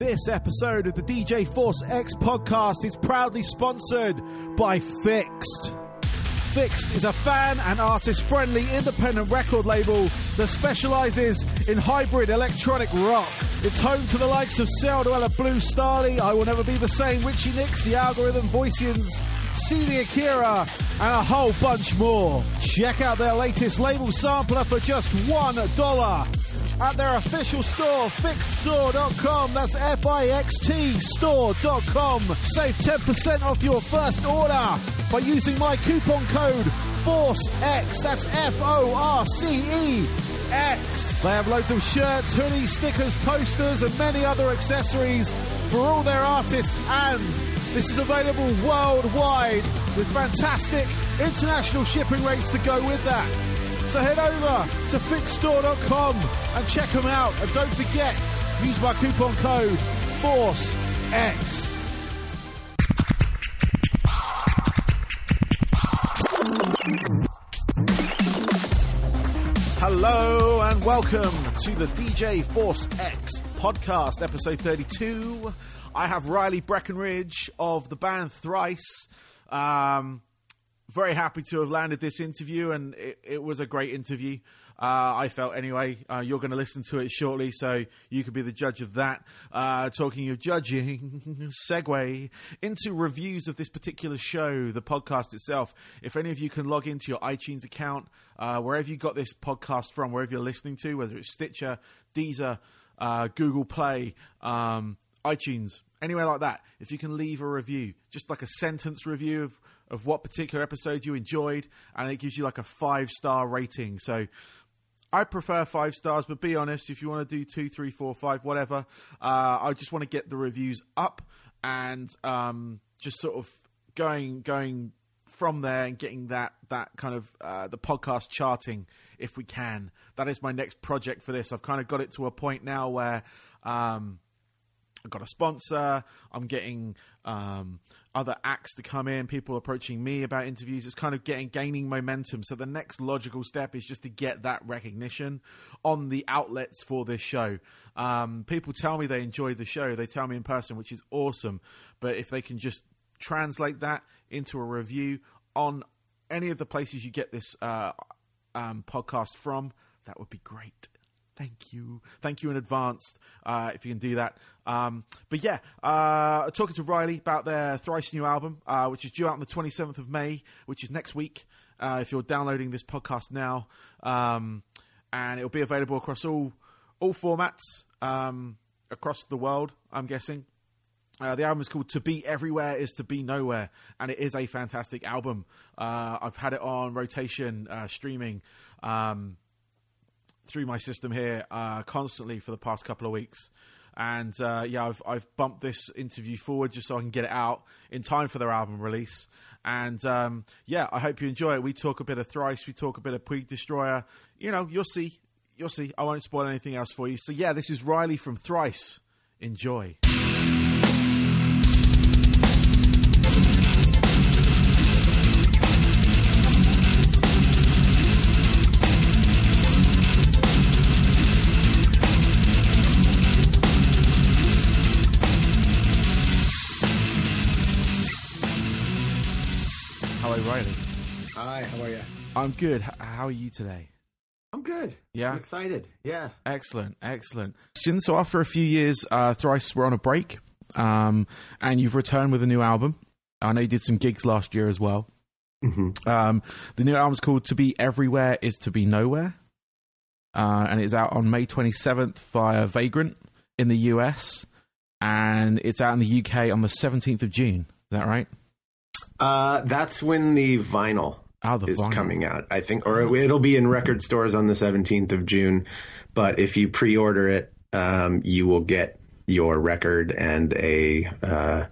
This episode of the DJ Force X podcast is proudly sponsored by FiXT. FiXT is a fan and artist friendly independent record label that specializes in hybrid electronic rock. It's home to the likes of Celldweller, Blue Stahli, I Will Never Be the Same, Richie Nix, The Algorithm, Voicians, CD Akira, and a whole bunch more. Check out their latest label sampler for just $1 at their official store, fixtstore.com. That's F I X T store.com. Save 10% off your first order by using my coupon code FORCEX. That's F O R C E X. They have loads of shirts, hoodies, stickers, posters, and many other accessories for all their artists and this is available worldwide with fantastic international shipping rates to go with that. So head over to fixtstore.com and check them out. And don't forget, use my coupon code FORCEX. Hello and welcome to the DJ Force X podcast, episode 32. I have Riley Breckenridge of the band Thrice. Um, very happy to have landed this interview, and it, it was a great interview. Uh, I felt anyway. Uh, you're going to listen to it shortly, so you could be the judge of that. Uh, talking of judging, segue into reviews of this particular show, the podcast itself. If any of you can log into your iTunes account, uh, wherever you got this podcast from, wherever you're listening to, whether it's Stitcher, Deezer, uh, Google Play, um, iTunes, anywhere like that, if you can leave a review, just like a sentence review of, of what particular episode you enjoyed, and it gives you like a five star rating. So I prefer five stars, but be honest, if you want to do two, three, four, five, whatever, uh, I just want to get the reviews up and um, just sort of going going from there and getting that that kind of uh, the podcast charting if we can. That is my next project for this. I've kind of got it to a point now where. Um, I've got a sponsor. I'm getting um, other acts to come in. People approaching me about interviews. It's kind of getting gaining momentum. So the next logical step is just to get that recognition on the outlets for this show. Um, people tell me they enjoy the show. They tell me in person, which is awesome. But if they can just translate that into a review on any of the places you get this uh, um, podcast from, that would be great thank you, thank you in advance uh, if you can do that. Um, but yeah, uh, talking to Riley about their thrice new album, uh, which is due out on the 27th of May, which is next week. Uh, if you're downloading this podcast now, um, and it'll be available across all all formats um, across the world. I'm guessing. Uh, the album is called "To Be Everywhere Is to Be Nowhere," and it is a fantastic album. Uh, I've had it on rotation, streaming. Um, through my system here uh, constantly for the past couple of weeks. And uh, yeah, I've I've bumped this interview forward just so I can get it out in time for their album release. And um, yeah, I hope you enjoy it. We talk a bit of Thrice, we talk a bit of Puig Destroyer. You know, you'll see, you'll see. I won't spoil anything else for you. So yeah, this is Riley from Thrice. Enjoy. I'm good. How are you today? I'm good. Yeah. I'm excited. Yeah. Excellent. Excellent. So after a few years, uh, Thrice were on a break, um, and you've returned with a new album. I know you did some gigs last year as well. Mm-hmm. Um, the new album's called "To Be Everywhere Is to Be Nowhere," uh, and it's out on May 27th via Vagrant in the US, and it's out in the UK on the 17th of June. Is that right? Uh, that's when the vinyl Oh, the is vinyl. coming out, I think, or it'll be in record stores on the 17th of June. But if you pre-order it, um, you will get your record and a uh,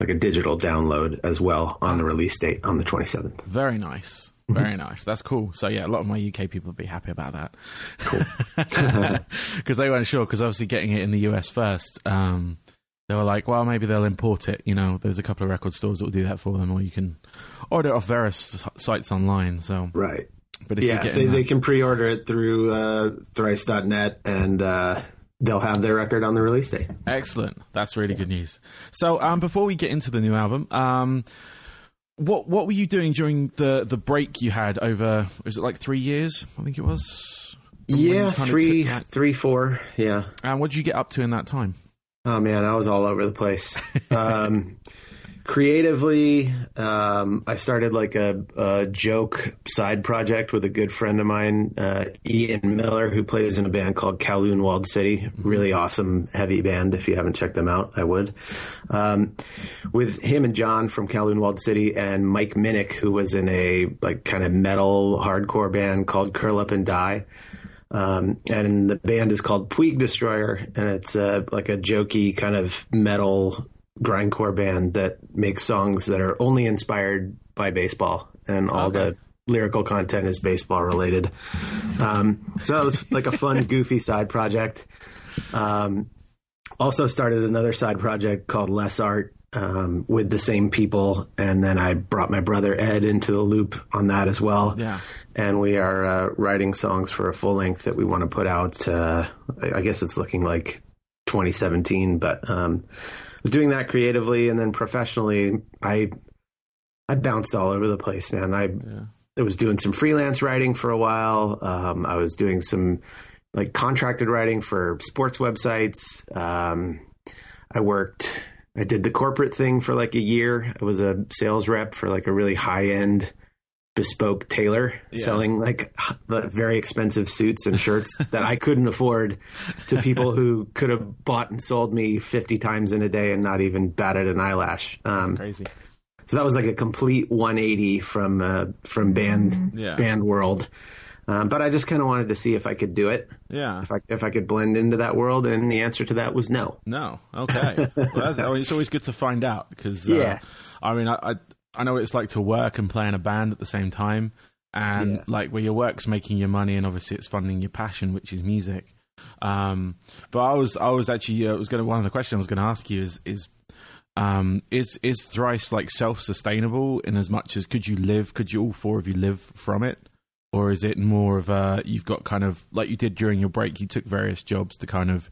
like a digital download as well on the release date on the 27th. Very nice. Very nice. That's cool. So yeah, a lot of my UK people would be happy about that. Cool. Because they weren't sure. Because obviously getting it in the US first, um, they were like, well, maybe they'll import it. You know, there's a couple of record stores that will do that for them, or you can order it off various sites online. So, right. but if Yeah, they, getting they can pre-order it through uh, thrice.net and uh, they'll have their record on the release day. Excellent. That's really good news. So, um, before we get into the new album, um, what what were you doing during the the break you had over? Was it like three years? I think it was. Yeah, three, three, four. Yeah. And what did you get up to in that time? Oh man, I was all over the place. um, creatively, um, I started like a, a, joke side project with a good friend of mine, uh, Ian Miller, who plays in a band called Kowloon Walled City. Really awesome, heavy band. If you haven't checked them out, I would. Um, with him and John from Kowloon Walled City and Mike Minnick, who was in a like kind of metal hardcore band called Curl Up and Die. Um, and the band is called Puig Destroyer, and it's uh, like a jokey kind of metal grindcore band that makes songs that are only inspired by baseball, and all okay. the lyrical content is baseball related. Um, so it was like a fun, goofy side project. Um, also started another side project called Less Art um, with the same people, and then I brought my brother Ed into the loop on that as well. Yeah, and we are uh, writing songs for a full length that we want to put out. Uh, I guess it's looking like 2017, but um, I was doing that creatively, and then professionally, I I bounced all over the place, man. I yeah. I was doing some freelance writing for a while. Um, I was doing some like contracted writing for sports websites. Um, I worked. I did the corporate thing for like a year. I was a sales rep for like a really high end bespoke tailor yeah. selling like very expensive suits and shirts that I couldn't afford to people who could have bought and sold me 50 times in a day and not even batted an eyelash. Um, crazy. So that was like a complete 180 from uh, from band yeah. band world. Um, but I just kind of wanted to see if I could do it. Yeah. If I if I could blend into that world, and the answer to that was no. No. Okay. well, it's always good to find out because uh, yeah. I mean, I, I I know what it's like to work and play in a band at the same time, and yeah. like where your work's making your money, and obviously it's funding your passion, which is music. Um, but I was I was actually uh, was going one of the questions I was going to ask you is is um, is is thrice like self sustainable in as much as could you live could you all four of you live from it or is it more of a you've got kind of like you did during your break you took various jobs to kind of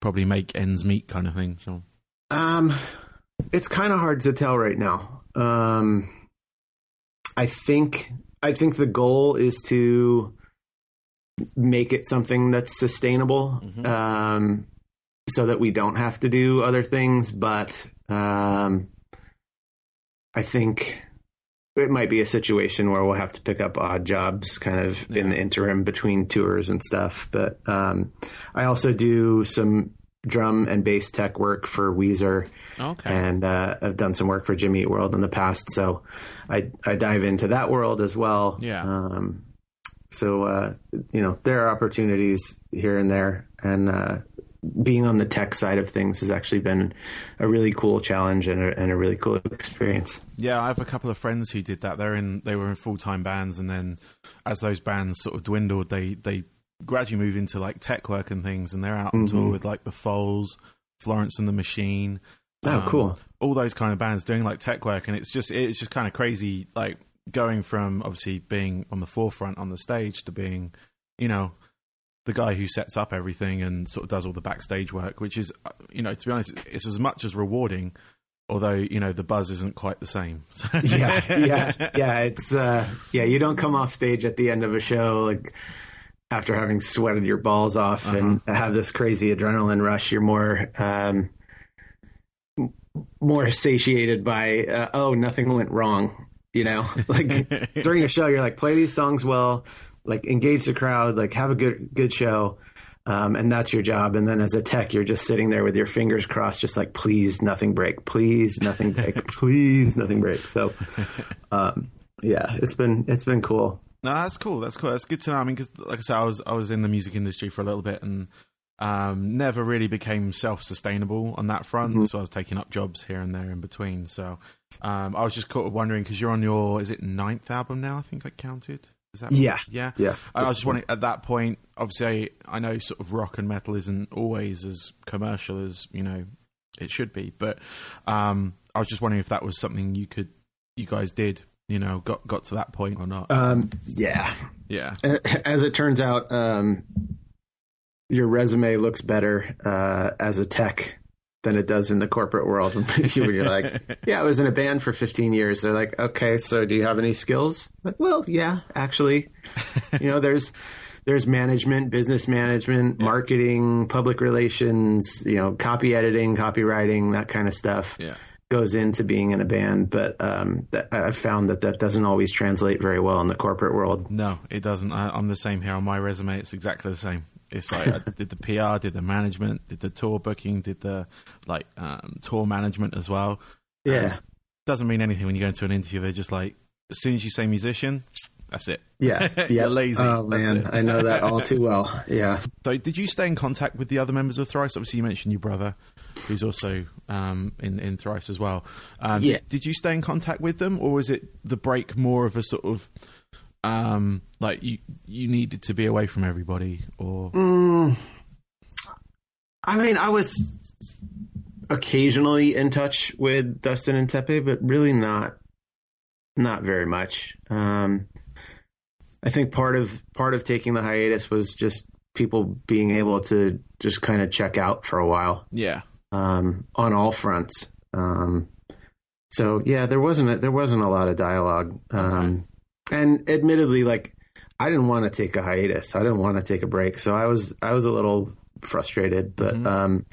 probably make ends meet kind of thing so um it's kind of hard to tell right now um, I think I think the goal is to make it something that's sustainable, mm-hmm. um, so that we don't have to do other things. But um, I think it might be a situation where we'll have to pick up odd jobs kind of yeah. in the interim between tours and stuff. But um, I also do some drum and bass tech work for Weezer. Okay. And uh, I've done some work for Jimmy Eat World in the past, so I I dive into that world as well. Yeah. Um, so uh, you know there are opportunities here and there, and uh, being on the tech side of things has actually been a really cool challenge and a, and a really cool experience. Yeah, I have a couple of friends who did that. They're in they were in full time bands, and then as those bands sort of dwindled, they they gradually move into like tech work and things, and they're out on mm-hmm. tour with like the Foals, Florence and the Machine. Oh, um, cool! All those kind of bands doing like tech work, and it's just it's just kind of crazy, like going from obviously being on the forefront on the stage to being, you know, the guy who sets up everything and sort of does all the backstage work, which is, uh, you know, to be honest, it's as much as rewarding. Although you know the buzz isn't quite the same. yeah, yeah, yeah. It's uh, yeah. You don't come off stage at the end of a show like after having sweated your balls off uh-huh. and have this crazy adrenaline rush, you're more um, more satiated by uh, oh nothing went wrong. You know, like during a show, you're like play these songs well, like engage the crowd, like have a good good show. Um, and that's your job. And then as a tech, you're just sitting there with your fingers crossed, just like, please, nothing break, please, nothing break, please, nothing break. So, um, yeah, it's been it's been cool. No, that's cool. That's cool. That's good to know. I mean, because like I said, I was I was in the music industry for a little bit and um, never really became self sustainable on that front. Mm-hmm. So I was taking up jobs here and there in between. So um, I was just of wondering because you're on your is it ninth album now? I think I counted. Is that yeah, yeah, yeah? I was just wondering at that point. Obviously, I, I know sort of rock and metal isn't always as commercial as you know it should be, but um, I was just wondering if that was something you could you guys did you know got got to that point or not? Um, yeah. Yeah. As it turns out um, your resume looks better uh, as a tech than it does in the corporate world. Where you're like, yeah, I was in a band for 15 years. They're like, okay, so do you have any skills? Like, well, yeah, actually, you know, there's there's management, business management, yeah. marketing, public relations, you know, copy editing, copywriting, that kind of stuff. Yeah. Goes into being in a band, but um, I've found that that doesn't always translate very well in the corporate world. No, it doesn't. I, I'm the same here on my resume. It's exactly the same. It's like I did the PR, did the management, did the tour booking, did the like um, tour management as well. Yeah, um, doesn't mean anything when you go into an interview. They're just like, as soon as you say musician, that's it. Yeah, yeah. lazy. Oh man, I know that all too well. Yeah. So, did you stay in contact with the other members of Thrice? Obviously, you mentioned your brother, who's also um, in in Thrice as well. Um, yeah. Did, did you stay in contact with them, or was it the break more of a sort of um, like you you needed to be away from everybody, or? Mm, I mean, I was occasionally in touch with Dustin and Teppei, but really not not very much. Um, I think part of part of taking the hiatus was just people being able to just kind of check out for a while. Yeah. Um, on all fronts. Um, so yeah, there wasn't a, there wasn't a lot of dialogue. Um, okay. And admittedly, like I didn't want to take a hiatus. I didn't want to take a break. So I was I was a little frustrated, but mm-hmm. um,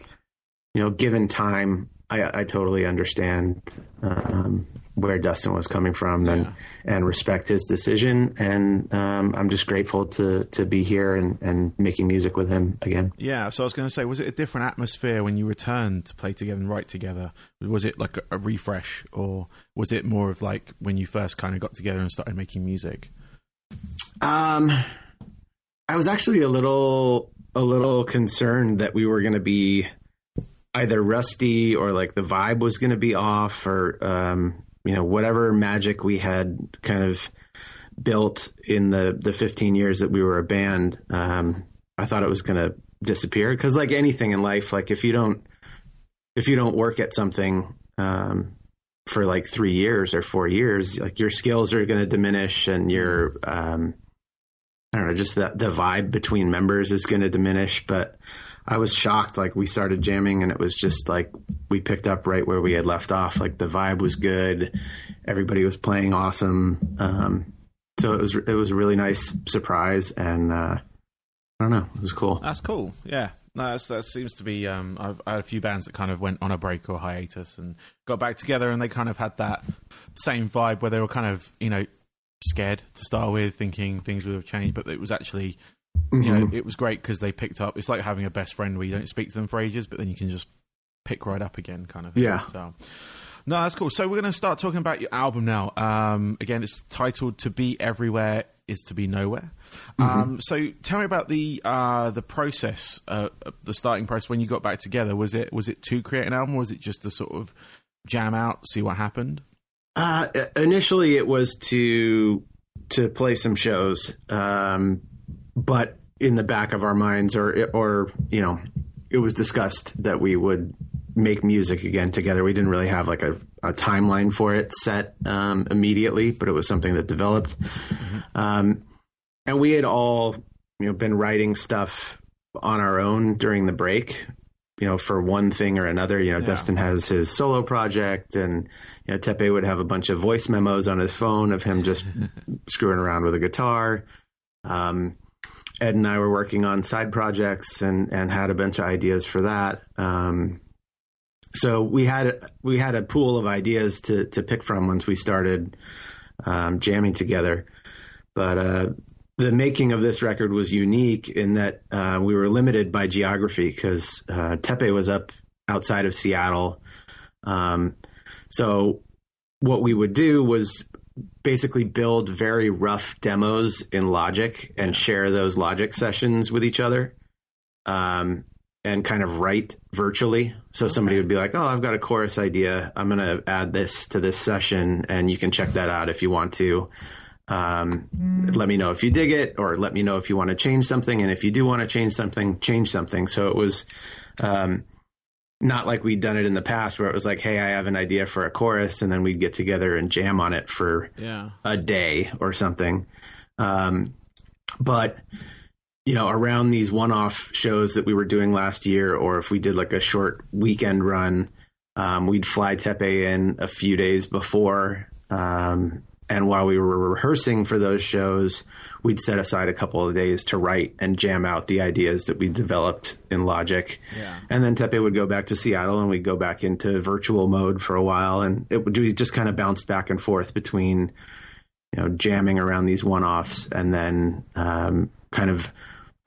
you know, given time, I, I totally understand um, where Dustin was coming from and yeah. and respect his decision. And um, I'm just grateful to to be here and, and making music with him again. Yeah. So I was going to say, was it a different atmosphere when you returned to play together and write together? Was it like a, a refresh, or was it more of like when you first kind of got together and started making music? Um, I was actually a little a little concerned that we were going to be either rusty or like the vibe was going to be off or um, you know whatever magic we had kind of built in the the 15 years that we were a band um, i thought it was going to disappear. Because like anything in life like if you don't if you don't work at something um, for like three years or four years like your skills are going to diminish and your um, i don't know just the, the vibe between members is going to diminish. But I was shocked. Like we started jamming, and it was just like we picked up right where we had left off. Like the vibe was good, everybody was playing awesome. Um, so it was it was a really nice surprise, and uh, I don't know, it was cool. That's cool. Yeah, no, that seems to be. Um, I've I had a few bands that kind of went on a break or hiatus and got back together, and they kind of had that same vibe where they were kind of you know scared to start with, thinking things would have changed, but it was actually Mm-hmm. You know, it was great because they picked up. It's like having a best friend where you don't speak to them for ages, but then you can just pick right up again, kind of. Thing. Yeah. So. No, that's cool. So we're going to start talking about your album now. Um, again, it's titled "To Be Everywhere Is to Be Nowhere." Mm-hmm. Um, so tell me about the uh, the process, uh, the starting process when you got back together. Was it was it to create an album, or was it just to sort of jam out, see what happened? Uh, initially, it was to to play some shows. Um, but in the back of our minds, or or you know, it was discussed that we would make music again together. We didn't really have like a, a timeline for it set um, immediately, but it was something that developed. Mm-hmm. Um, and we had all you know been writing stuff on our own during the break. You know, for one thing or another. You know, yeah. Dustin has his solo project, and you know, Teppei would have a bunch of voice memos on his phone of him just screwing around with a guitar. Um, Ed and I were working on side projects and and had a bunch of ideas for that. Um, so we had we had a pool of ideas to to pick from once we started um, jamming together. But uh, the making of this record was unique in that uh, we were limited by geography because uh, Teppei was up outside of Seattle. Um, so what we would do was basically build very rough demos in Logic and share those Logic sessions with each other. Um, and kind of write virtually. So okay. somebody would be like, "Oh, I've got a chorus idea. I'm going to add this to this session, and you can check that out if you want to. Um, mm. Let me know if you dig it, or let me know if you want to change something. And if you do want to change something, change something." So it was um, not like we'd done it in the past where it was like, hey, I have an idea for a chorus, and then we'd get together and jam on it for yeah. a day or something. Um, but you know, around these one-off shows that we were doing last year, or if we did like a short weekend run, um, we'd fly Teppei in a few days before, um, and while we were rehearsing for those shows, we'd set aside a couple of days to write and jam out the ideas that we developed in Logic. Yeah. And then Teppei would go back to Seattle and we'd go back into virtual mode for a while. And it would we just kind of bounce back and forth between, you know, jamming around these one offs and then um, kind of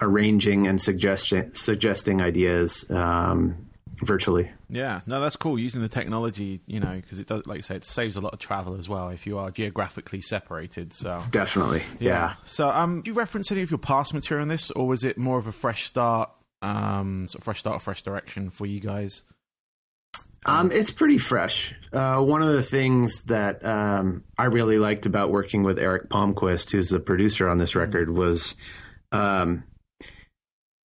arranging and suggesting, suggesting ideas um, virtually. Yeah, no, that's cool. Using the technology, you know, because it does, like you say, it saves a lot of travel as well if you are geographically separated. So Definitely. Yeah. So, um, do you reference any of your past material in this, or was it more of a fresh start, um, sort of fresh start, fresh direction for you guys? Um, it's pretty fresh. Uh, one of the things that um, I really liked about working with Eric Palmquist, who's the producer on this record, was um,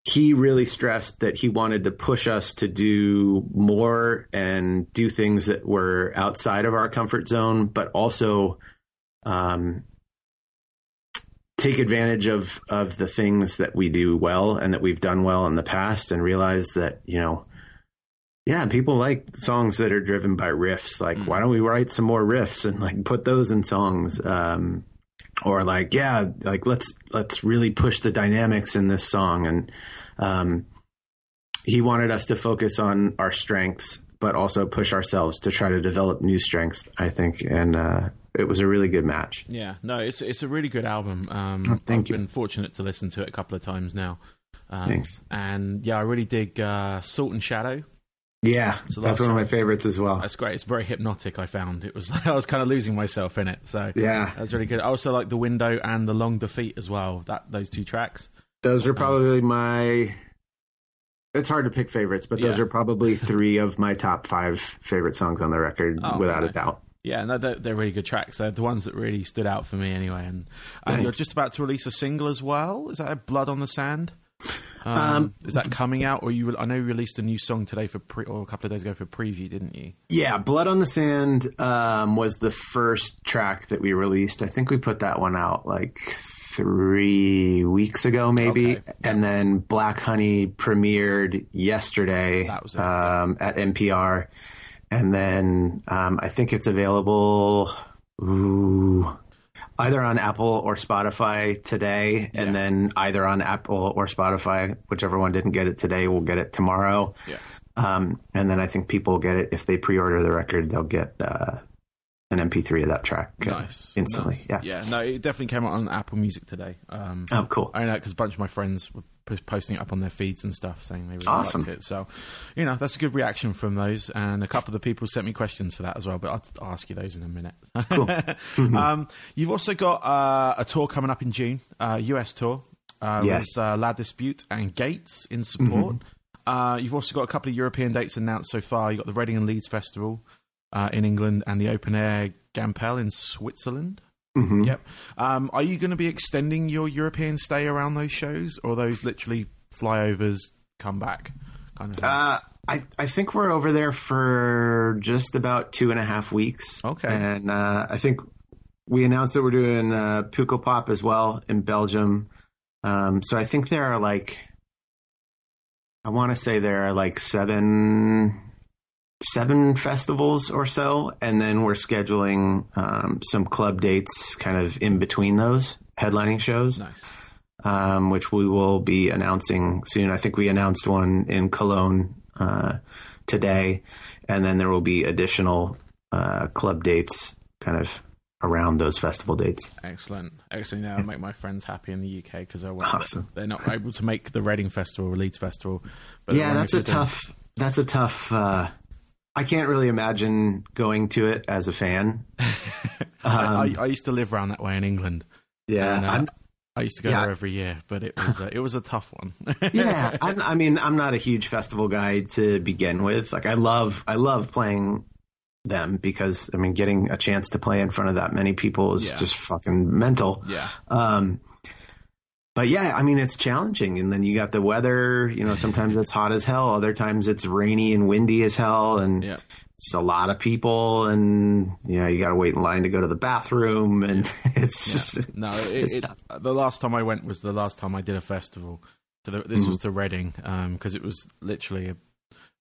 he really stressed that he wanted to push us to do more and do things that were outside of our comfort zone, but also um, take advantage of of the things that we do well and that we've done well in the past, and realize that you know. Yeah, people like songs that are driven by riffs. Like, why don't we write some more riffs and like put those in songs? Um, or like, yeah, like let's let's really push the dynamics in this song. And um, he wanted us to focus on our strengths, but also push ourselves to try to develop new strengths. I think, and uh, it was a really good match. Yeah, no, it's it's a really good album. Um, Oh, thank I've you. been fortunate to listen to it a couple of times now. Um, Thanks. And yeah, I really dig uh, Salt and Shadow. Yeah, So that's that's one of my favorites as well. That's great. It's very hypnotic. I found it was I was kind of losing myself in it. So Yeah, that's really good. I also like the window and the long defeat as well. That those two tracks. those are um, probably my. It's hard to pick favorites, but those Yeah. are probably three of my top five favorite songs on the record, Oh, without nice. a doubt. Yeah, no, they're, they're really good tracks. They're the ones that really stood out for me anyway. And, and you're just about to release a single as well. Is that Blood on the Sand? Um, Um, is that coming out, or you? I know you released a new song today for pre, or a couple of days ago for preview, didn't you? Yeah, Blood on the Sand um, was the first track that we released. I think we put that one out like three weeks ago, maybe. Okay. And then Black Honey premiered yesterday That was um, at NPR. And then um, I think it's available ooh, either on Apple or Spotify today. Yeah. And then either on Apple or Spotify, whichever one didn't get it today will get it tomorrow. Yeah. Um, and then I think people get it if they pre-order the record, they'll get uh, an MP3 of that track uh, Nice. instantly. Nice. Yeah. Yeah. No, it definitely came out on Apple Music today. Um, Oh, cool. I know because a bunch of my friends were posting it up on their feeds and stuff, saying they really Awesome. liked it. So, you know, that's a good reaction from those. And a couple of the people sent me questions for that as well. But I'll, I'll ask you those in a minute. Cool. um, you've also got uh, a tour coming up in June, uh, US tour. Uh, Yes. With uh, La Dispute and Gates in support. Mm-hmm. Uh, you've also got a couple of European dates announced so far. You've got the Reading and Leeds Festival uh, in England and the Open Air Gampel in Switzerland. Mhm. Yep. Um, are you going to be extending your European stay around those shows, or are those literally flyovers, come back kind of? Thing? Uh, I, I think we're over there for just about two and a half weeks. Okay. And uh, I think we announced that we're doing uh, Pukkelpop as well in Belgium. Um, so I think there are like, I want to say there are like seven seven festivals or so, and then we're scheduling um, some club dates kind of in between those headlining shows nice. um, which we will be announcing soon. I think we announced one in Cologne uh, today, and then there will be additional uh, club dates kind of around those festival dates. Excellent. Excellent. Now, make my friends happy in the UK because they're, Awesome. they're not able to make the Reading Festival or Leeds Festival. But yeah, that's a tough. That's a tough. Uh, I can't really imagine going to it as a fan. I, I, I used to live around that way in England. Yeah, and, uh, I used to go Yeah. there every year, but it was uh, it was a tough one. yeah. I'm, I mean, I'm not a huge festival guy to begin with. Like, I love, I love playing them because I mean, getting a chance to play in front of that many people is Yeah. just fucking mental. yeah. Um, but yeah, I mean, it's challenging. And then you got the weather, you know, sometimes it's hot as hell. Other times it's rainy and windy as hell. And Yeah. it's a lot of people. And, you know, you got to wait in line to go to the bathroom. And it's just, No, it, It's it, the last time I went was the last time I did a festival. So the, this Mm-hmm. was to Reading because it was literally a,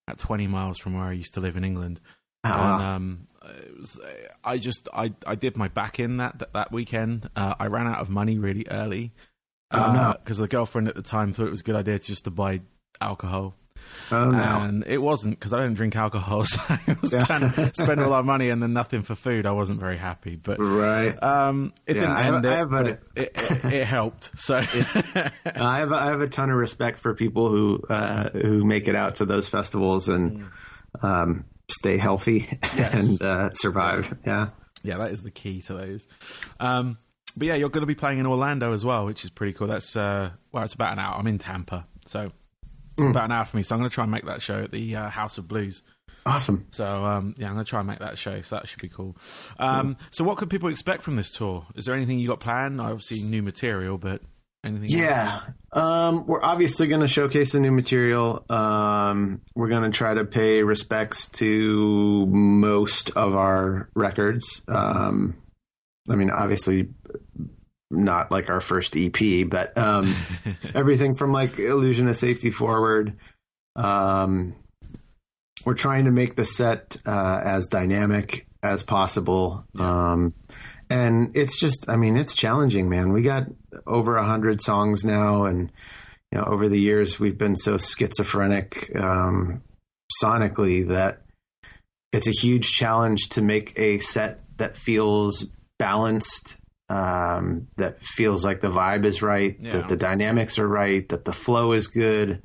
at 20 miles from where I used to live in England. oh, and wow. um, it was, I just I, I did my back in that that, that weekend. Uh, I ran out of money really early. Oh, no. Because the girlfriend at the time thought it was a good idea to just to buy alcohol, oh, no. and it wasn't because I don't drink alcohol. So I was Yeah. kind of spending all our money and then nothing for food. I wasn't very happy, but right. um, it Yeah, didn't I have- end I it, have but a- it, it, it, it helped. So I have I have a ton of respect for people who uh, who make it out to those festivals and um, stay healthy and uh, survive. Yeah. yeah, that is the key to those. Um, but yeah, you're going to be playing in Orlando as well, which is pretty cool. That's uh, well, it's about an hour. I'm in Tampa, so about an hour for me. So I'm going to try and make that show at the uh, House of Blues. Awesome. So um, yeah, I'm going to try and make that show. So that should be cool. Um, So what could people expect from this tour? Is there anything you got planned? Obviously, new material, but anything? Yeah. Um, we're obviously going to showcase the new material. Um, we're going to try to pay respects to most of our records. Um, I mean, obviously, not like our first EP, but um, everything from like Illusion of Safety Forward. Um, we're trying to make the set uh, as dynamic as possible. Um, and it's just, I mean, it's challenging, man. We got over a hundred songs now, and you know, over the years we've been so schizophrenic um, sonically that it's a huge challenge to make a set that feels balanced, um, that feels like the vibe is right, Yeah. that the dynamics are right, that the flow is good.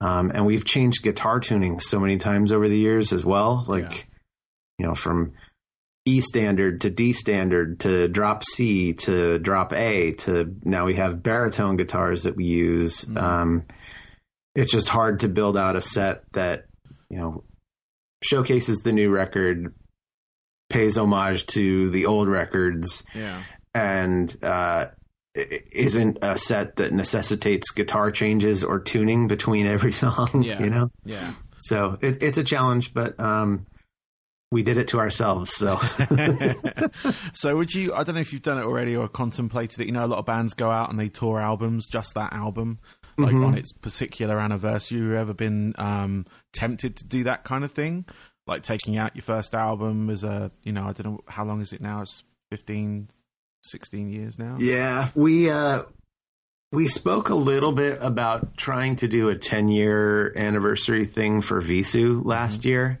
Um, and we've changed guitar tuning so many times over the years as well. Like, Yeah. you know, from E standard to D standard to drop C to drop A to now we have baritone guitars that we use. Um, it's just hard to build out a set that, you know, showcases the new record, pays homage to the old records, yeah, and uh, isn't a set that necessitates guitar changes or tuning between every song. Yeah. You know, yeah. so it, it's a challenge, but um, we did it to ourselves. So so would you? I don't know if you've done it already or contemplated it. You know, a lot of bands go out and they tour albums, just that album, like Mm-hmm. on its particular anniversary. Have you ever been um, tempted to do that kind of thing, like taking out your first album as a, you know, I don't know how long is it now? It's 15, 16 years now. yeah, we uh, we spoke a little bit about trying to do a ten year anniversary thing for Vheissu last year,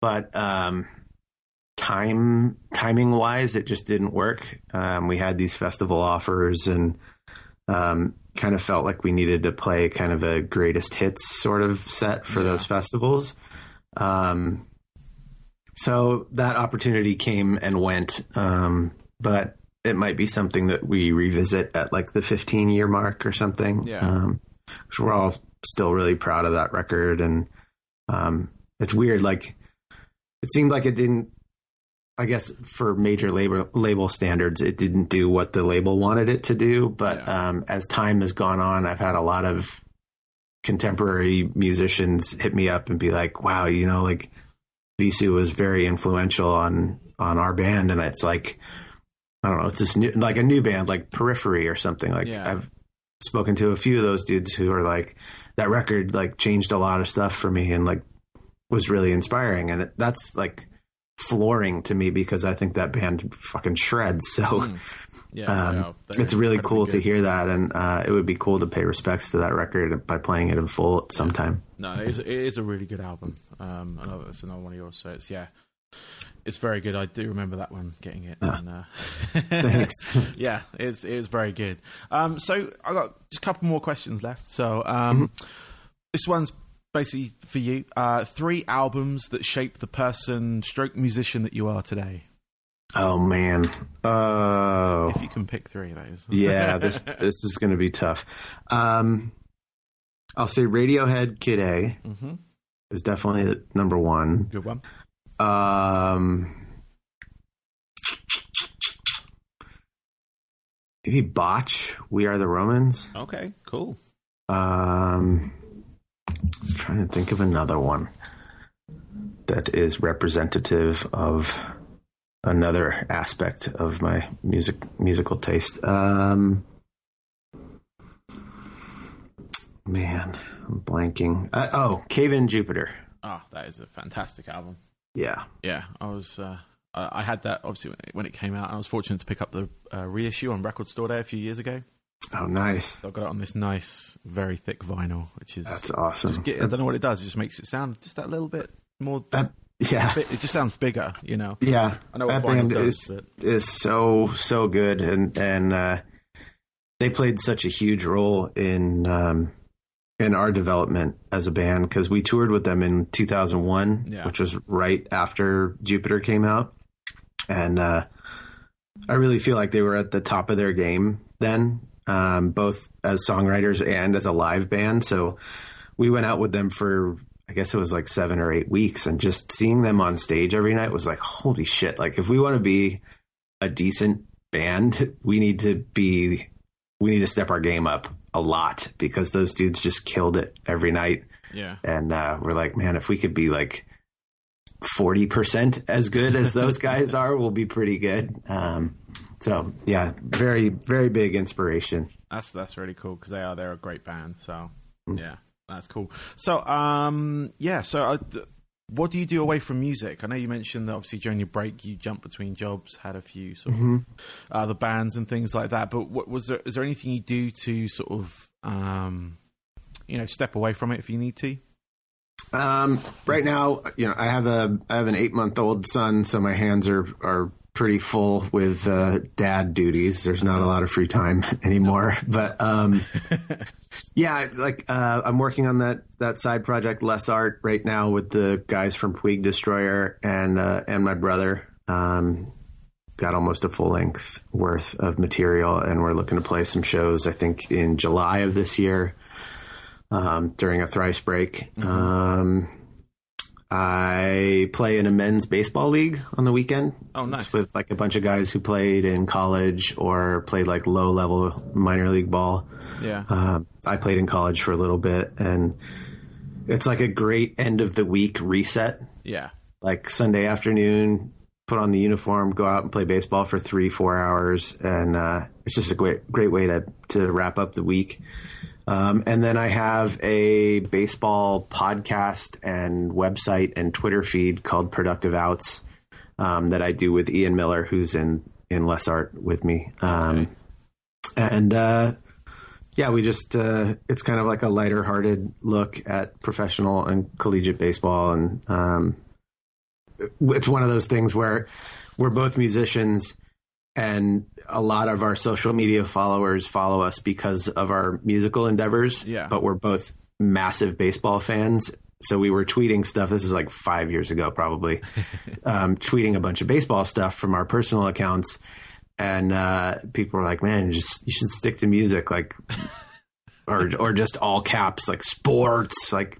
but um, time timing wise, it just didn't work. Um, we had these festival offers and um, kind of felt like we needed to play kind of a greatest hits sort of set for Yeah. those festivals. Um, so that opportunity came and went, um, but it might be something that we revisit at like the 15 year mark or something. Yeah. Um, 'cause we're all still really proud of that record. And um, it's weird. Like, it seemed like it didn't, I guess, for major label, label standards, it didn't do what the label wanted it to do. But Yeah. um, as time has gone on, I've had a lot of contemporary musicians hit me up and be like, wow, you know, like Vheissu was very influential on on our band, and it's like I don't know, it's this new like a new band like Periphery or something. Like Yeah. I've spoken to a few of those dudes who are like that record like changed a lot of stuff for me and like was really inspiring, and it, that's like flooring to me because I think that band fucking shreds. So. Hmm. Yeah, Um, it's really cool to hear that, and uh, it would be cool to pay respects to that record by playing it in full at some time. No, it is, it is a really good album. Um, I know that's another one of yours. So it's yeah, it's very good. I do remember that one getting it. And, uh, Thanks. yeah, it's it is very good. Um, so I got just a couple more questions left. So um, this one's basically for you. Uh, three albums that shape the person, stroke musician that you are today. Oh man, oh If you can pick three, that is. yeah, this this is going to be tough. Um, I'll say Radiohead Kid A hmm is definitely the number one. Good one. Um, maybe Botch. We are the Romans. Okay, cool. Um, trying to think of another one that is representative of another aspect of my music musical taste. Um, man, I'm blanking. Uh, oh, Cave in Jupiter. Ah, that is a fantastic album. Yeah, Yeah, I was. Uh, I had that obviously when it, when it came out. I was fortunate to pick up the uh, reissue on Record Store Day a few years ago. Oh, nice. So I got it on this nice, very thick vinyl, which is That's awesome. get, I don't know what it does. It just makes it sound just that little bit more. That yeah, it just sounds bigger, you know. yeah. I know what that band does, is but- is so so good, and and uh, they played such a huge role in um, in our development as a band because we toured with them in 2001, Yeah. which was right after Jupiter came out, and uh, I really feel like they were at the top of their game then, um, both as songwriters and as a live band. So we went out with them for I guess it was like seven or eight weeks, and just seeing them on stage every night was like, holy shit! Like if we want to be a decent band, we need to be we need to step our game up a lot because those dudes just killed it every night, Yeah, and uh, we're like, man, if we could be like. 40% as good as those guys are we'll be pretty good. Um, so yeah, very, very big inspiration. that's that's really cool because they are they're a great band. So yeah, that's cool. So um, yeah. So uh, th- what do you do away from music? I know you mentioned that obviously during your break you jumped between jobs, had a few sort of other bands and things like that. But what was there? Is there anything you do to sort of um, you know step away from it if you need to? Um, right now, you know, I have a I have an eight month old son, so my hands are are pretty full with uh, dad duties. There's not a lot of free time anymore, but um, yeah, like uh, I'm working on that that side project, Less Art, right now with the guys from Puig Destroyer and uh, and my brother. Um, got almost a full length worth of material, and we're looking to play some shows. I think in July of this year um, during a thrice break. Um, I play in a men's baseball league on the weekend. Oh, It's nice. with like a bunch of guys who played in college or played like low level minor league ball. Yeah, Um, I played in college for a little bit, and it's like a great end of the week reset. yeah, Like Sunday afternoon, put on the uniform, go out and play baseball for three, four hours, and uh, it's just a great, great way to to wrap up the week. Um, and then I have a baseball podcast and website and Twitter feed called Productive Outs um, that I do with Ian Miller, who's in in Less Art with me. Um, And uh, yeah, we just uh, it's kind of like a lighter hearted look at professional and collegiate baseball, and um, it's one of those things where we're both musicians and a lot of our social media followers follow us because of our musical endeavors. Yeah. But we're both massive baseball fans. So we were tweeting stuff. This is like five years ago, probably. um, tweeting a bunch of baseball stuff from our personal accounts, and uh, people were like, "Man, just you should stick to music, like, or or just all caps, like sports, like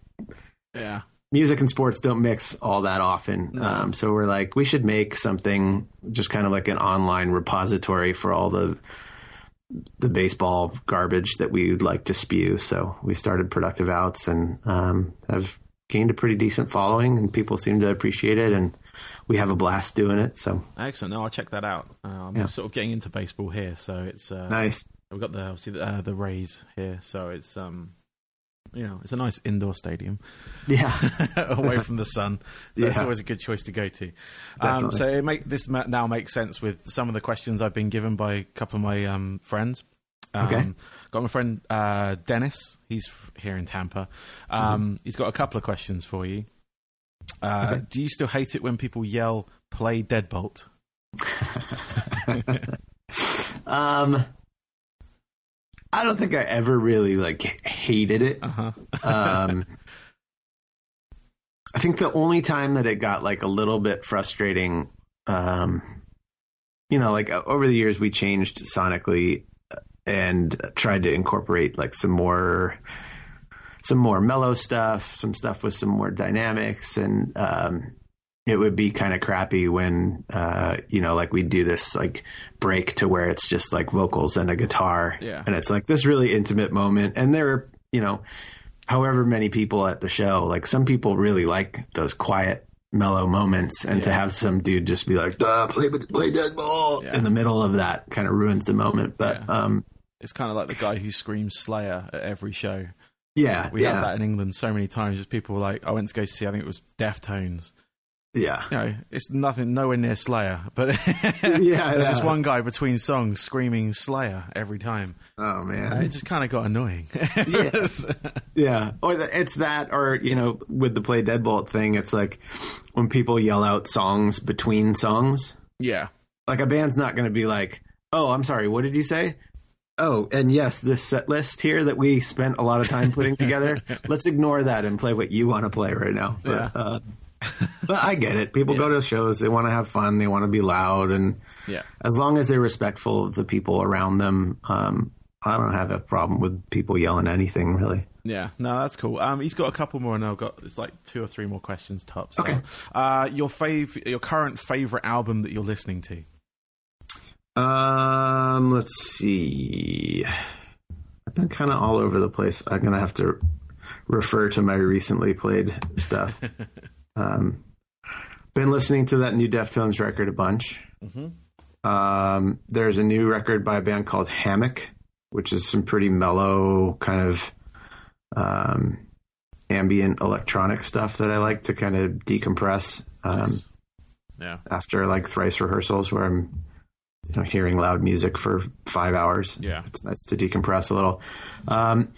yeah, music and sports don't mix all that often. Um, so we're like, we should make something just kind of like an online repository for all the the baseball garbage that we would like to spew. So we started Productive Outs and um, have gained a pretty decent following, and people seem to appreciate it, and we have a blast doing it. So excellent. No, I'll check that out. Uh, I'm Yeah. sort of getting into baseball here, so it's uh, nice. We've got the obviously the, uh, the Rays here, so it's um, you know, it's a nice indoor stadium Yeah. away from the sun. So it's always a good choice to go to. Um, so it make this now makes sense with some of the questions I've been given by a couple of my um, friends. Um, Okay. Got my friend uh, Dennis. He's f- here in Tampa. Um, Mm-hmm. He's got a couple of questions for you. Uh, Do you still hate it when people yell "Play Deadbolt"? Um, I don't think I ever really like hated it. Uh huh. um, I think the only time that it got like a little bit frustrating, um, you know, like uh, over the years we changed sonically and tried to incorporate like some more, some more mellow stuff, some stuff with some more dynamics, and um, it would be kind of crappy when uh, you know like we do this like break to where it's just like vocals and a guitar Yeah. and it's like this really intimate moment and there are you know however many people at the show like some people really like those quiet mellow moments and to have some dude just be like play play Deadbolt Yeah. in the middle of that kind of ruins the moment but Yeah. um It's kind of like the guy who screams Slayer at every show. yeah We yeah had that in England so many times. Just people were like, I went to go see, I think it was Deftones. Yeah You know, it's nothing, nowhere near Slayer, but Yeah, there's just one guy between songs screaming Slayer every time. oh And man it just kind of got annoying. Yeah. Yeah, or it's that, or you know, with the play deadbolt thing, it's like when people yell out songs between songs. yeah. Like a band's not going to be like, "Oh, I'm sorry, what did you say?" Oh, and yes, this set list here that we spent a lot of time putting together. let's ignore that and play what you want to play right now. But, Yeah. uh, but I get it. People go to shows; they want to have fun, they want to be loud, and Yeah. as long as they're respectful of the people around them, um, I don't have a problem with people yelling anything really. Yeah, no, that's cool. Um, he's got a couple more, and I've got it's like two or three more questions tops. So, Okay. uh, your fav, your current favorite album that you're listening to? Um, let's see. I've been kind of all over the place. I'm gonna have to refer to my recently played stuff. um, been listening to that new Deftones record a bunch. Um, there's a new record by a band called Hammock, which is some pretty mellow kind of um, ambient electronic stuff that I like to kind of decompress. Um, Yeah, after like thrice rehearsals where I'm you know, hearing loud music for five hours. Yeah. It's nice to decompress a little. Um,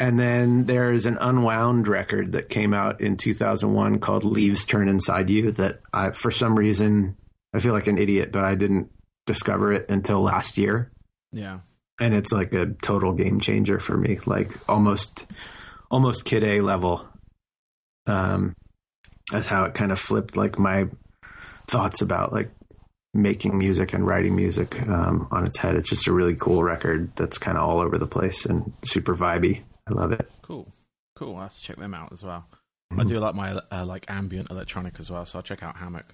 and then there's an unwound record that came out in 2001 called Leaves Turn Inside You that I, for some reason, I feel like an idiot, but I didn't discover it until last year. yeah, And it's like a total game changer for me, like almost, almost Kid A level. Um, that's how it kind of flipped like my thoughts about like making music and writing music um, on its head. It's just a really cool record that's kind of all over the place and super vibey. I love it. cool, cool. I have to check them out as well. I do like my uh, like ambient electronic as well, so I'll check out Hammock.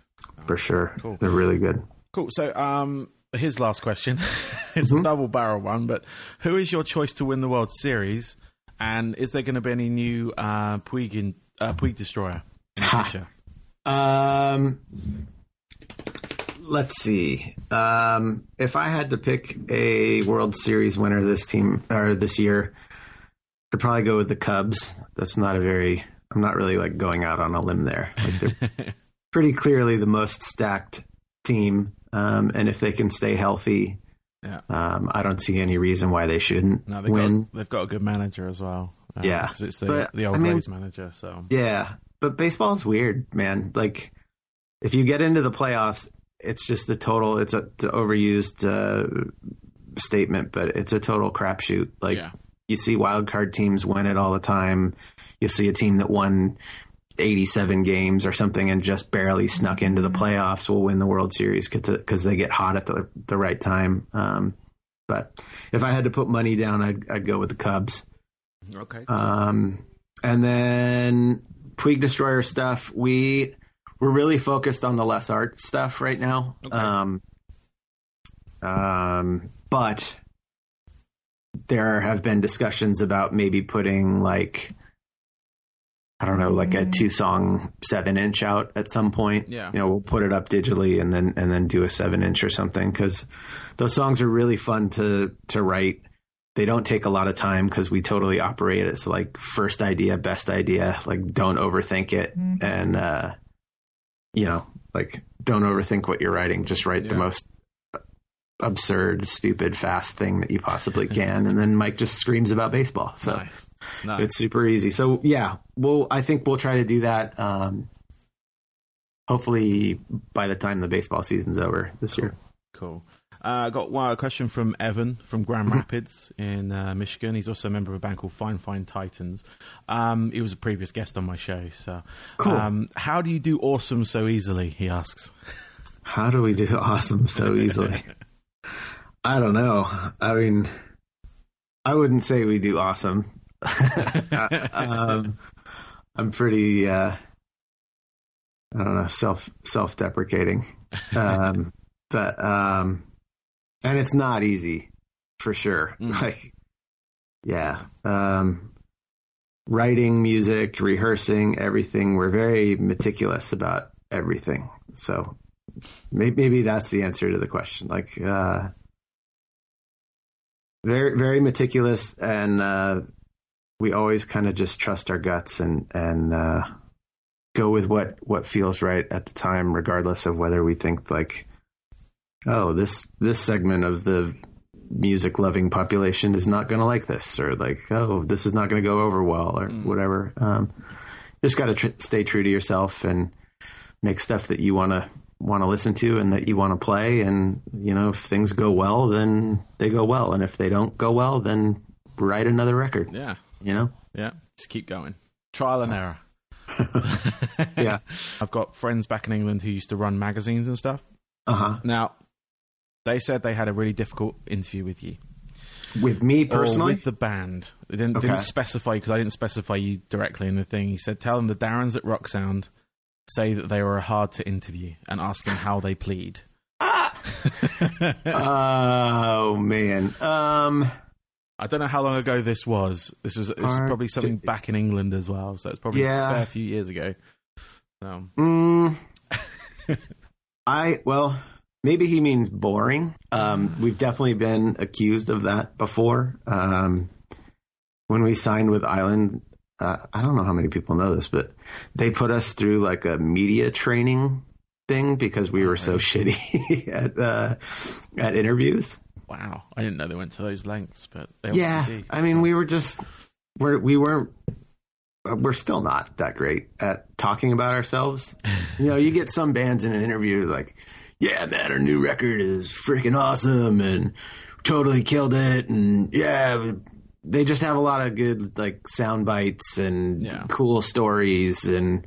For sure. Cool. They're really good. Cool. So, um, his last question. it's Mm-hmm. a double barrel one, but who is your choice to win the World Series? And is there going to be any new uh, Puig, in, uh, Puig Destroyer in the future? Um, let's see. Um, if I had to pick a World Series winner this team or this year, I'd probably go with the Cubs. That's not a very. I'm not really like going out on a limb there. Like they're pretty clearly the most stacked team, um, and if they can stay healthy, Yeah. um, I don't see any reason why they shouldn't No, they've win. got, they've got a good manager as well. Uh, Yeah. because it's the But, the old I mean- manager. So Yeah, but baseball's weird, man. Like, if you get into the playoffs, it's just a total. It's a it's an overused uh, statement, but it's a total crapshoot. Like, Yeah. You see wild card teams win it all the time. You see a team that won 87 games or something and just barely snuck into the playoffs will win the World Series because they get hot at the the right time. Um, but if I had to put money down, I'd, I'd go with the Cubs. okay, Um, and then Puig Destroyer stuff. We we're really focused on the less art stuff right now. Okay. Um, um, but there have been discussions about maybe putting like I don't know, like a two song seven inch out at some point. Yeah. you know, we'll put it up digitally and then and then do a seven inch or something because those songs are really fun to to write. They don't take a lot of time because we totally operate. It's like first idea best idea like don't overthink it. And uh you know like don't overthink what you're writing. Just write the most absurd stupid fast thing that you possibly can and then mike just screams about baseball so nice, nice. it's super easy so yeah well i think we'll try to do that um hopefully by the time the baseball season's over this year Cool. Uh, I got one a question from Evan from Grand Mm-hmm. Rapids in uh, Michigan. He's also a member of a band called Fine Fine Titans. Um, he was a previous guest on my show. So, Cool. um, how do you do awesome so easily? He asks. How do we do awesome so easily? I don't know. I mean, I wouldn't say we do awesome. um, I'm pretty. Uh, I don't know, self self deprecating. Um, but um, and it's not easy for sure. Mm. Like, yeah, um, writing music, rehearsing, everything. We're very meticulous about everything. So maybe, maybe that's the answer to the question. Like, uh, very very meticulous, and uh, we always kind of just trust our guts and and uh, go with what what feels right at the time, regardless of whether we think like, oh, this this segment of the music loving population is not going to like this, or like, oh, this is not going to go over well, or whatever. Um, just got to tr- stay true to yourself and make stuff that you want to want to listen to and that you want to play. And you know, if things go well, then they go well, and if they don't go well, then write another record. Yeah, You know, yeah. Just keep going. Trial and error. yeah, I've got friends back in England who used to run magazines and stuff. uh huh. Now, they said they had a really difficult interview with you. With me Or personally, with the band. They didn't, Okay. didn't specify because I didn't specify you directly in the thing. He said, tell them the Darrens at Rock Sound say that they were hard to interview and ask them how they plead. Ah! oh man, um, I don't know how long ago this was. This was, was probably something to- back in England as well. So it's probably Yeah. a fair few years ago. So, mm, I well, maybe he means boring. Um, we've definitely been accused of that before. Um, when we signed with Island, uh, I don't know how many people know this, but they put us through like a media training thing because we were so shitty at uh, at interviews. wow. I didn't know they went to those lengths, but they Yeah. I mean, we were just we're we weren't we're still not that great at talking about ourselves. you know, you get some bands in an interview like, "Yeah, man, our new record is freaking awesome and totally killed it," and yeah. They just have a lot of good like sound bites and Yeah. cool stories, and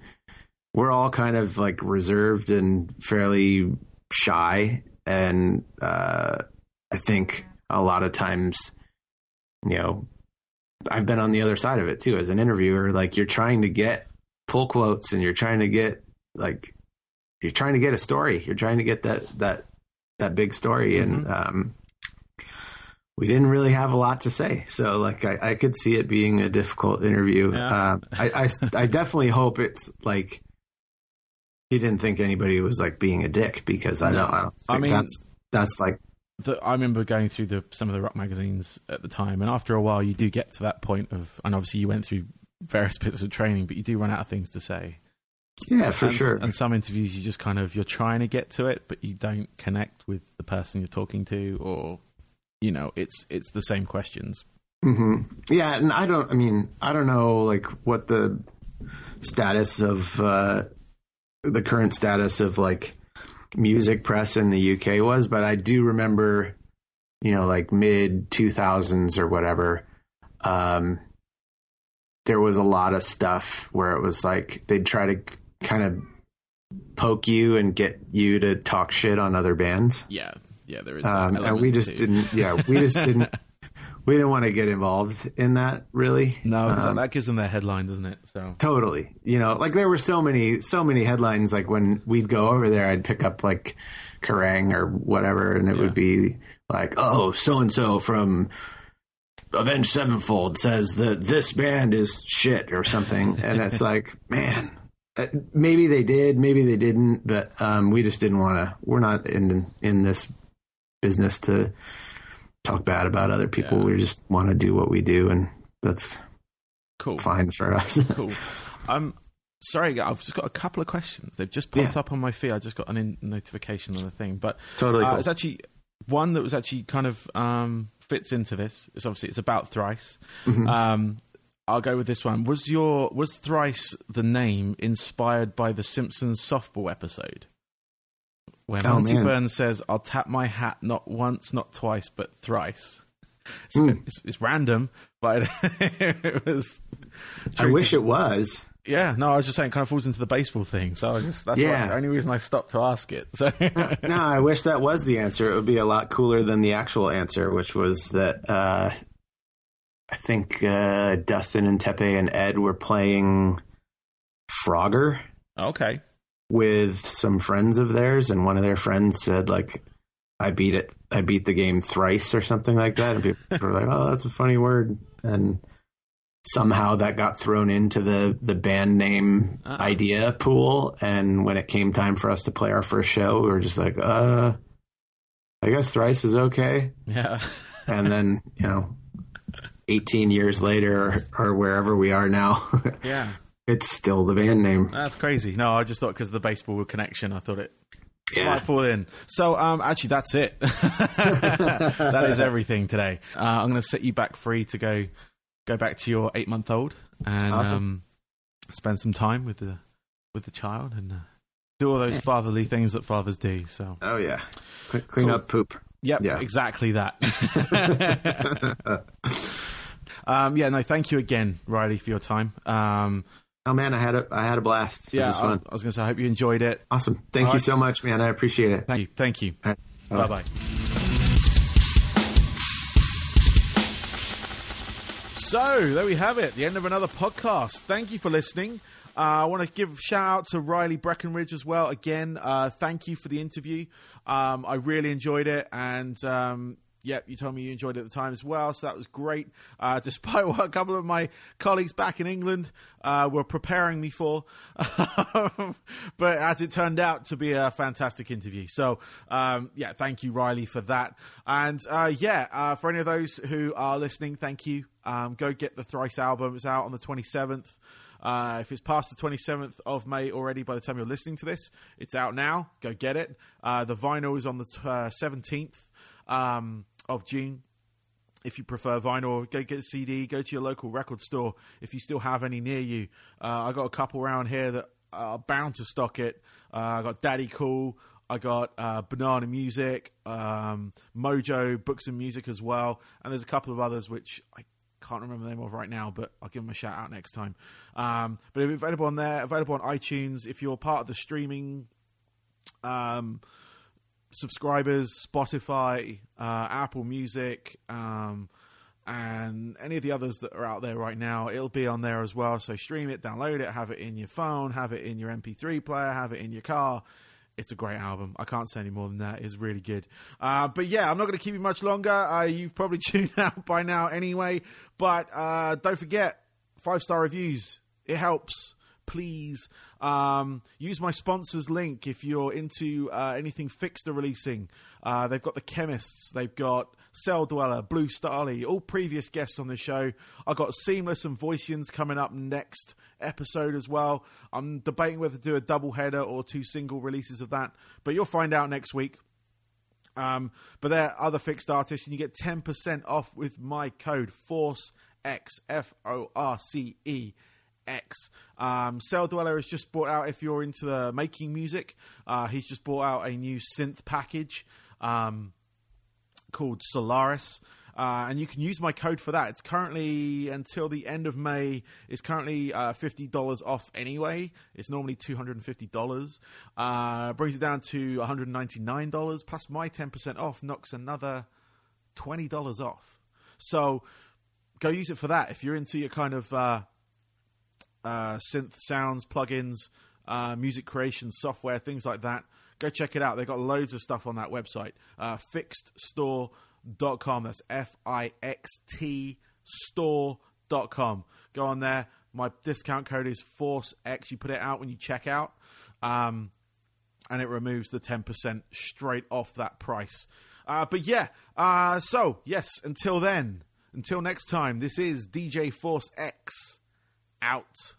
we're all kind of like reserved and fairly shy. And uh, I think a lot of times, you know, I've been on the other side of it too as an interviewer. Like you're trying to get pull quotes and you're trying to get like you're trying to get a story. You're trying to get that that that big story, and um, we didn't really have a lot to say. So like I, I could see it being a difficult interview. Yeah. Um, I, I I definitely hope it's like he didn't think anybody was like being a dick because I don't I don't I think mean- that's that's like the, I remember going through the some of the rock magazines at the time, and after a while, you do get to that point of, and obviously you went through various bits of training, but you do run out of things to say. yeah for and, sure. And some interviews, you just kind of you're trying to get to it, but you don't connect with the person you're talking to, or you know, it's it's the same questions. hmm Yeah, and I don't. I mean, I don't know like what the status of uh, the current status of like music press in the UK was, but I do remember, you know, like mid two thousands or whatever. Um, there was a lot of stuff where it was like they'd try to kind of poke you and get you to talk shit on other bands. Yeah, yeah, there is. Um, that and we just too. didn't. Yeah, we just didn't. We didn't want to get involved in that, really. No, 'cause Um, that gives them their headline, doesn't it? So totally. You know, like there were so many, so many headlines. Like when we'd go over there, I'd pick up like Kerrang or whatever, and it Yeah. would be like, "Oh, so and so from Avenged Sevenfold says that this band is shit" or something, and it's like, man. uh, Maybe they did, maybe they didn't, but um, we just didn't want to. We're not in in this business to talk bad about other people. Yeah. We just want to do what we do, and that's cool. fine for us. cool. Um, sorry, I've just got a couple of questions. They've just popped Yeah. up on my feed. I just got an in- notification on the thing, but totally uh, cool. it's actually one that was actually kind of um, fits into this. It's obviously it's about thrice. Mhm. Um, I'll go with this one. Was your was thrice the name inspired by the Simpsons softball episode? Where Oh, Monty man. Burns says, "I'll tap my hat not once, not twice, but thrice." It's, Hmm. bit- it's, it's random, but it was. I wish it was. Yeah, no, I was just saying, it kind of falls into the baseball thing. So I just that's Yeah. why, the only reason I stopped to ask it. So No, I wish that was the answer. It would be a lot cooler than the actual answer, which was that uh, I think uh, Dustin and Teppei and Ed were playing Frogger, okay, with some friends of theirs, and one of their friends said like, "I beat it. I beat the game thrice or something like that." And people were like, "Oh, that's a funny word," and somehow that got thrown into the the band name uh idea pool. And when it came time for us to play our first show, we were just like, "Uh, I guess thrice is okay." Yeah. and then you know 18 years later or, or wherever we are now yeah it's still the band name that's crazy no i just thought because of the baseball connection i thought it yeah. might fall in so um actually that's it that is everything today uh, i'm going to set you back free to go go back to your eight month old and awesome. um, spend some time with the with the child and uh, do all those fatherly things that fathers do so oh yeah clean cool. up poop Yep, yeah, exactly that. um, yeah, no, thank you again, Riley, for your time. Um, oh man, I had a I had a blast. Yeah, I, I, was going to say, I hope you enjoyed it. Awesome, thank All you right. so much, man. I appreciate it. Thank you, thank you. Right. Bye bye. So there we have it, the end of another podcast. Thank you for listening. Uh, I want to give a shout out to Riley Breckenridge as well. Again, uh, thank you for the interview. Um, I really enjoyed it, and um, yep, you told me you enjoyed it at the time as well, so that was great. Uh, despite what a couple of my colleagues back in England uh, were preparing me for, but as it turned out to be a fantastic interview. So um, yeah, thank you, Riley, for that. And uh, yeah, uh, for any of those who are listening, thank you. Um, go get the Thrice album; it's out on the twenty seventh. Uh, if it's past the 27th of May already by the time you're listening to this, it's out now. Go get it. Uh, the vinyl is on the t- uh, 17th um, of June. If you prefer vinyl, go get a CD. Go to your local record store if you still have any near you. Uh, I got a couple around here that are bound to stock it. Uh, I got Daddy Cool. I got uh, Banana Music, um, Mojo Books and Music as well, and there's a couple of others which I can't remember the name of right now, but I'll give them a shout out next time. Um, but available on there, available on iTunes. If you're part of the streaming um, subscribers, Spotify, uh, Apple Music, um, and any of the others that are out there right now, it'll be on there as well. So stream it, download it, have it in your phone, have it in your MP3 player, have it in your car it's a great album. I can't say any more than that. It's really good. Uh, but yeah, I'm not going to keep you much longer. Uh, you've probably tuned out by now anyway. But uh, don't forget five star reviews. It helps. Please um, use my sponsors link if you're into uh, anything Fixter releasing. Uh, they've got the Chemists. They've got Celldweller, Blue Stahli, all previous guests on the show. I've got Seamless and Voicians coming up next episode as well. I'm debating whether to do a double header or two single releases of that, but you'll find out next week. Um, but there are other FiXT artists, and you get 10% off with my code FORCEX, F O R C E X. Um, Celldweller has just brought out, if you're into the making music, uh, he's just brought out a new synth package. Um, called Solaris. Uh, and you can use my code for that. It's currently until the end of May. It's currently uh, fifty dollars off anyway. It's normally two hundred and fifty dollars. Uh, brings it down to one hundred ninety nine dollars plus my ten percent off knocks another twenty dollars off. So go use it for that if you're into your kind of uh, uh, synth sounds, plugins, uh, music creation software, things like that go check it out. They've got loads of stuff on that website. Uh, fixtstore.com. That's F I X T store.com. Go on there. My discount code is ForceX. You put it out when you check out, um, and it removes the 10% straight off that price. Uh, but yeah, uh, so yes, until then, until next time, this is DJ Force X out.